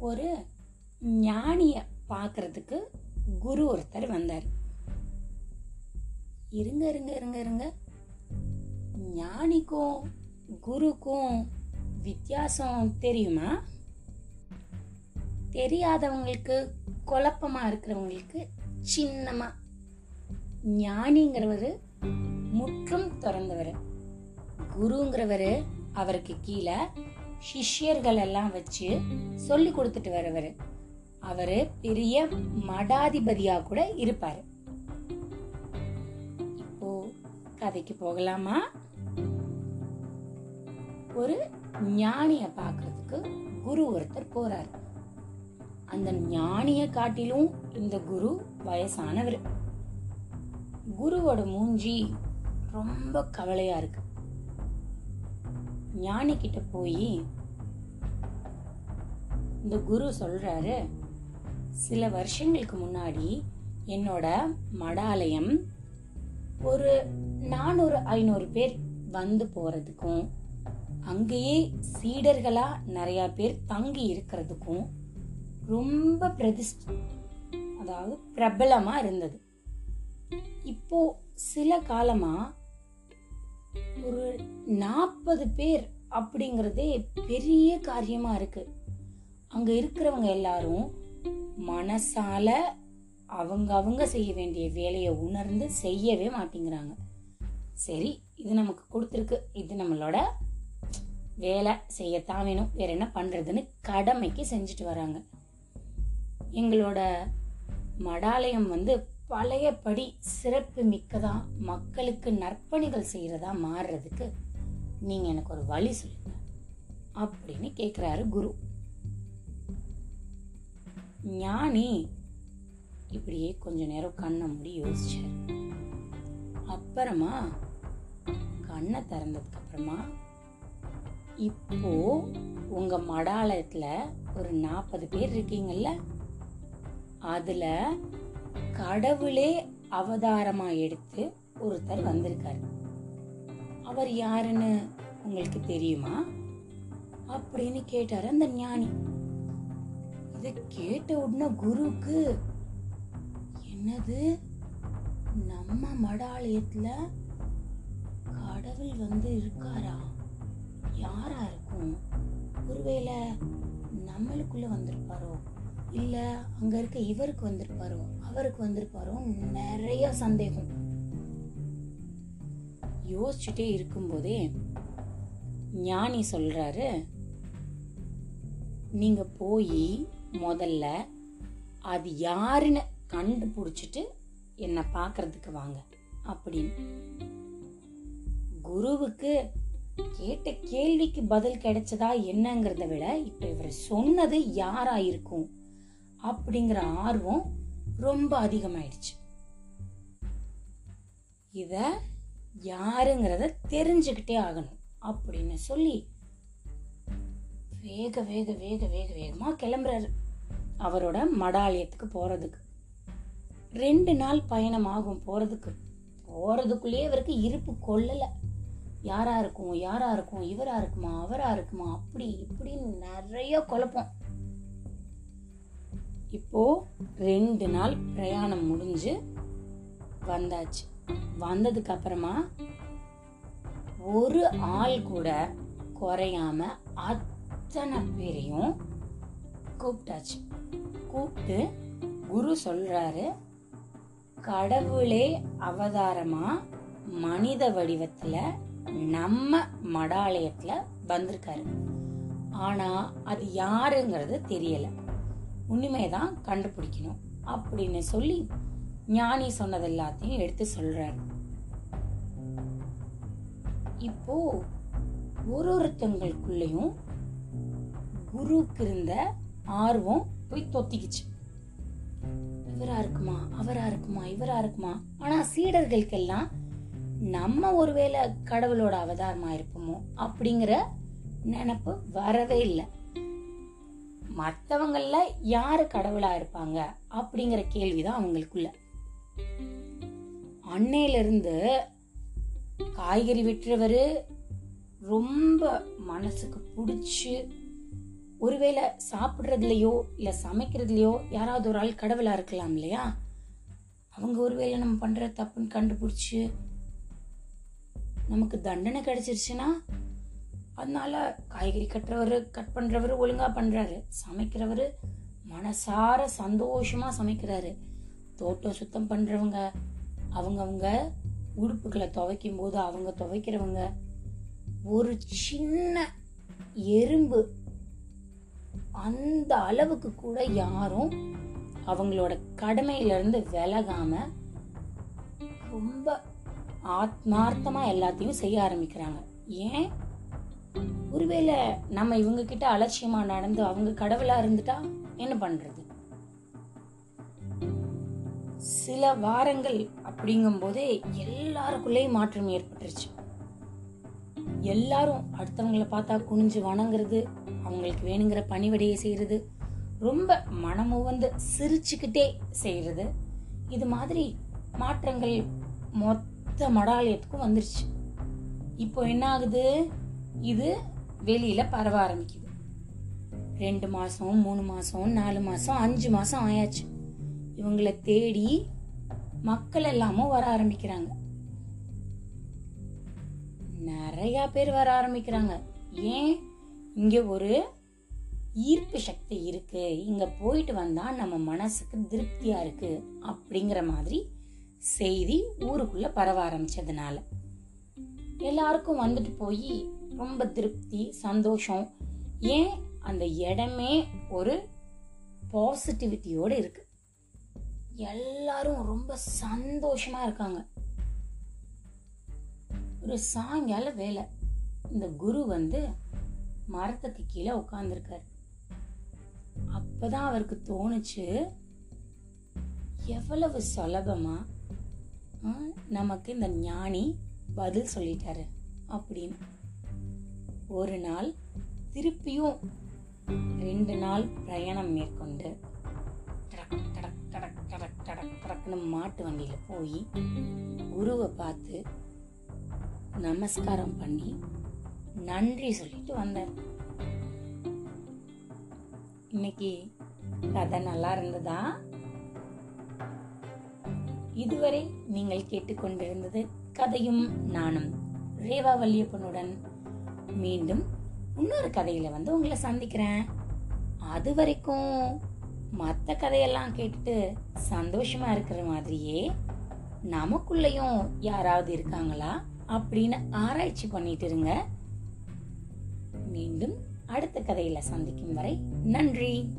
ஒரு ஞானிய பார்க்கறதுக்கு குரு ஒருத்தர் வந்தார். இருங்க இருங்க இருங்க இருங்க. ஞானிக்கும் குருக்கும் வித்தியாசம் தெரியுமா? தெரியாதவங்களுக்கு குழப்பமா இருக்கிறவங்களுக்கு சின்னமா. ஞானிங்கிறவர் முற்றும் திறந்தவர். குருங்கிறவர் அவருக்கு கீழே சிஷ்யர்கள் எல்லாம் வச்சு சொல்லி கொடுத்துட்டு வரவர். அவரு பெரிய மடாதிபதியா கூட இருப்பாரு. இப்போ கதைக்கு போகலாமா? ஒரு ஞானிய பாக்குறதுக்கு குரு ஒருத்தர் போறாரு. அந்த ஞானிய காட்டிலும் இந்த குரு வயசானவர். குருவோட மூஞ்சி ரொம்ப கவலையா இருக்கு. ஞானி கிட்ட போய் இந்த குரு சொல்றாரு சில வருஷங்களுக்கு முன்னாடி என்னோட மடாலயம் ஒரு நானூறு ஐநூறு பேர் வந்து போறதுக்கும் அங்கேயே சீடர்களா நிறைய பேர் தங்கி இருக்கிறதுக்கும் ரொம்ப பிரதிஷ்ட அதாவது பிரபலமா இருந்தது. இப்போ சில காலமா ஒரு நாற்பது பேர் அப்படிங்கறதே பெரிய காரியமா இருக்கு. அங்க இருக்கிறவங்க எல்லாரும் மனசால அவங்க அவங்க செய்ய வேண்டிய வேலையை உணர்ந்து செய்யவே மாட்டேங்கிறாங்க. சரி இது நமக்கு கொடுத்துருக்கு. இது நம்மளோட வேலை. செய்யத்தான் வேணும். வேற என்ன பண்றதுன்னு கடமைக்கு செஞ்சுட்டு வராங்க. எங்களோட மடாலயம் வந்து பழையபடி சிறப்பு மிக்கதா? மக்களுக்கு நற்பணிகள் செய்கிறதா மாறுறதுக்கு நீங்கள் எனக்கு ஒரு வழி சொல்லுங்க. அப்படின்னு கேட்குறாரு குரு. ஞானி இப்படியே கொஞ்ச நேரம் கண்ணை மூடி யோசிச்சார். அப்புறமா கண்ணை திறந்ததுக்கு அப்புறமா இப்போ உங்க மடாலயத்துல ஒரு நாற்பது பேர் இருக்கீங்கல்ல? அதுல கடவுளே அவதாரமா எடுத்து ஒருத்தர் வந்திருக்காரு. அவர் யாருன்னு உங்களுக்கு தெரியுமா? அப்படின்னு கேட்டாரு அந்த ஞானி. இத கேட்ட உடனே குருக்கு என்னது? நம்ம மடாலயத்துல கடவுள் வந்து இருக்காரா? யாரா இருக்கும்? ஒருவேளை நம்மளுக்குள்ள வந்திருப்பாரோ? இல்ல அங்க இருக்க இவருக்கு வந்திருப்பாரோ? அவருக்கு வந்திருப்பாரோ நிறைய சந்தேகம். யோசிச்சுட்டே இருக்கும்போதே ஞானி சொல்றாரு நீங்க போய் முதல்ல அது யாருன்னு கண்டுபிடிச்சிட்டு என்னை பார்க்கறதுக்கு வாங்க அப்படின்னு. குருவுக்கு கேட்ட கேள்விக்கு பதில் கிடைச்சதா என்னங்கிறத விட இப்ப இவர் சொன்னது யாரா இருக்கும்? அப்படிங்கிற ஆர்வம் ரொம்ப அதிகமாயிடுச்சு. இத யாருங்கிறத தெரிஞ்சுக்கிட்டே ஆகணும் அப்படின்னு சொல்லி வேக வேக வேக வேக வேகமா கிளம்புறாரு. அவரோட மடாலயத்துக்கு போறதுக்கு. ரெண்டு நாள் பயணம் ஆகும் போறதுக்கு. போறதுக்குள்ளேயே இவருக்கு இருப்பு கொள்ளல. யாரா இருக்கும் யாரா இருக்கும் இவரா இருக்குமா அவரா இருக்குமா அப்படி இப்படின்னு நிறைய குழப்பம். இப்போ ரெண்டு நாள் பிரயாணம் முடிஞ்சு வந்தாச்சு. வந்ததுக்கு அப்புறமா ஒரு ஆள் கூட குறையாம அத்தனை பேரையும் கூப்பிட்டாச்சு. கூப்பிட்டு குரு சொல்றாரு கடவுளே அவதாரமா மனித வடிவத்துல நம்ம மடாலயத்துல வந்திருக்காரு. ஆனா அது யாருங்கிறது தெரியல. உண்மையதான் கண்டுபிடிக்கணும் அப்படின்னு சொல்லி ஞானி சொன்னது எல்லாத்தையும் எடுத்து சொல்றாரு. இப்போ ஒரு ஒருத்தங்களுக்குள்ளேயும் குருவுக்கு இருந்த ஆர்வம் போய் தொத்திக்குச்சு. இவரா இருக்குமா அவரா இருக்குமா இவரா இருக்குமா? ஆனா சீடர்களுக்கெல்லாம் நம்ம ஒருவேளை கடவுளோட அவதாரமா இருப்போமோ அப்படிங்கிற நினப்பு வரவே இல்லை. மத்தவங்கள யாரு கடவுளா இருப்பாங்க அப்படிங்கிற கேள்விதான் அவங்களுக்குள்ள. அன்னையிலிருந்து காய்கறி வெட்டுறவரு ரொம்ப மனசுக்கு பிடிச்சி ஒருவேளை சாப்பிட்றதுலையோ இல்லை சமைக்கிறதுலையோ யாராவது ஒரு ஆள் கடவுளாக இருக்கலாம் இல்லையா? அவங்க ஒருவேளை நம்ம பண்ணுற தப்புன்னு கண்டுபிடிச்சி நமக்கு தண்டனை கிடைச்சிருச்சுன்னா அதனால காய்கறி கட்டுறவர் கட் பண்ணுறவர் ஒழுங்காக பண்ணுறாரு சமைக்கிறவர் மனசார சந்தோஷமாக சமைக்கிறாரு. தோட்டம் சுத்தம் பண்ணுறவங்க அவங்கவுங்க உடுப்புகளை துவைக்கும் போது அவங்க துவைக்கிறவங்க ஒரு சின்ன எறும்பு அந்த அளவுக்கு கூட யாரும் அவங்களோட கடமையிலிருந்து விலகாம ரொம்ப ஆத்மார்த்தமாக எல்லாத்தையும் செய்ய ஆரம்பிக்கிறாங்க. ஏன்? ஒருவேளை நம்ம இவங்க கிட்ட அலட்சியமா நடந்து அவங்க கடவுளா இருந்துட்டா என்ன பண்றது? சில வாரங்கள் அப்படிங்கும் போதே எல்லாருக்குள்ளேயும் மாற்றம் ஏற்பட்டுருச்சு. எல்லாரும் அடுத்தவங்கள பார்த்தா குனிஞ்சு வணங்குறது அவங்களுக்கு வேணுங்கிற பணிவடையை செய்யறது ரொம்ப மனமு வந்து சிரிச்சுக்கிட்டே செய்யறது இது மாதிரி மாற்றங்கள் மொத்த மடாலயத்துக்கும் வந்துருச்சு. இப்போ என்ன ஆகுது? இது வெளியில பரவ ஆரம்பிக்குது. ரெண்டு மாசம் மூணு மாசம் நாலு மாசம் அஞ்சு மாசம் ஆயாச்சு. இவங்களை தேடி மக்கள் எல்லாமும் வர ஆரம்பிக்கிறாங்க. நிறைய பேர் வர ஆரம்பிக்கிறாங்க. ஏன்? இங்க ஒரு ஈர்ப்பு சக்தி இருக்கு. இங்க போயிட்டு வந்தா நம்ம மனசுக்கு திருப்தியா இருக்கு அப்படிங்கிற மாதிரி செய்தி ஊருக்குள்ள பரவ ஆரம்பிச்சதுனால. எல்லாருக்கும் வந்துட்டு போய் ரொம்ப திருப்தி சந்தோஷம். ஏன்? அந்த இடமே ஒரு பாசிட்டிவிட்டியோட இருக்கு. எல்லாரும் ரொம்ப சந்தோஷமா இருக்காங்க. ஒரு சாயங்கால வேலை. இந்த குரு வந்து மரத்துக்கு கீழே உட்கார்ந்துருக்காரு. அப்பதான் அவருக்கு தோணுச்சு எவ்வளவு சுலபமா நமக்கு இந்த ஞானி பதில் சொல்லிட்டாரு அப்படின்னு. ஒரு நாள் திருப்பியும் ரெண்டு நாள் பிரயாணம் மேற்கொண்டு டடக் டடக் டடக் டடக் டடக் டடக்னு மாட்டு வண்டியில் போய் குருவை பார்த்து நமஸ்காரம் பண்ணி நன்றி சொல்லிட்டு வந்தேன். இன்னைக்கு கதை நல்லா இருந்ததா? இதுவரை நீங்கள் கேட்டுக்கொண்டிருந்தது கதையும் நானும் ரேவா வல்லியப்பனுடன் மீண்டும் இன்னொரு கதையில வந்து உங்களை சந்திக்கிறேன். அது வரைக்கும் மற்ற கதையெல்லாம் கேட்டுட்டு சந்தோஷமா இருக்கிற மாதிரியே நமக்குள்ளேயும் யாராவது இருக்காங்களா அப்படின்னு ஆராய்ச்சி பண்ணிட்டு இருங்க. மீண்டும் அடுத்த கதையில சந்திக்கும் வரை நன்றி.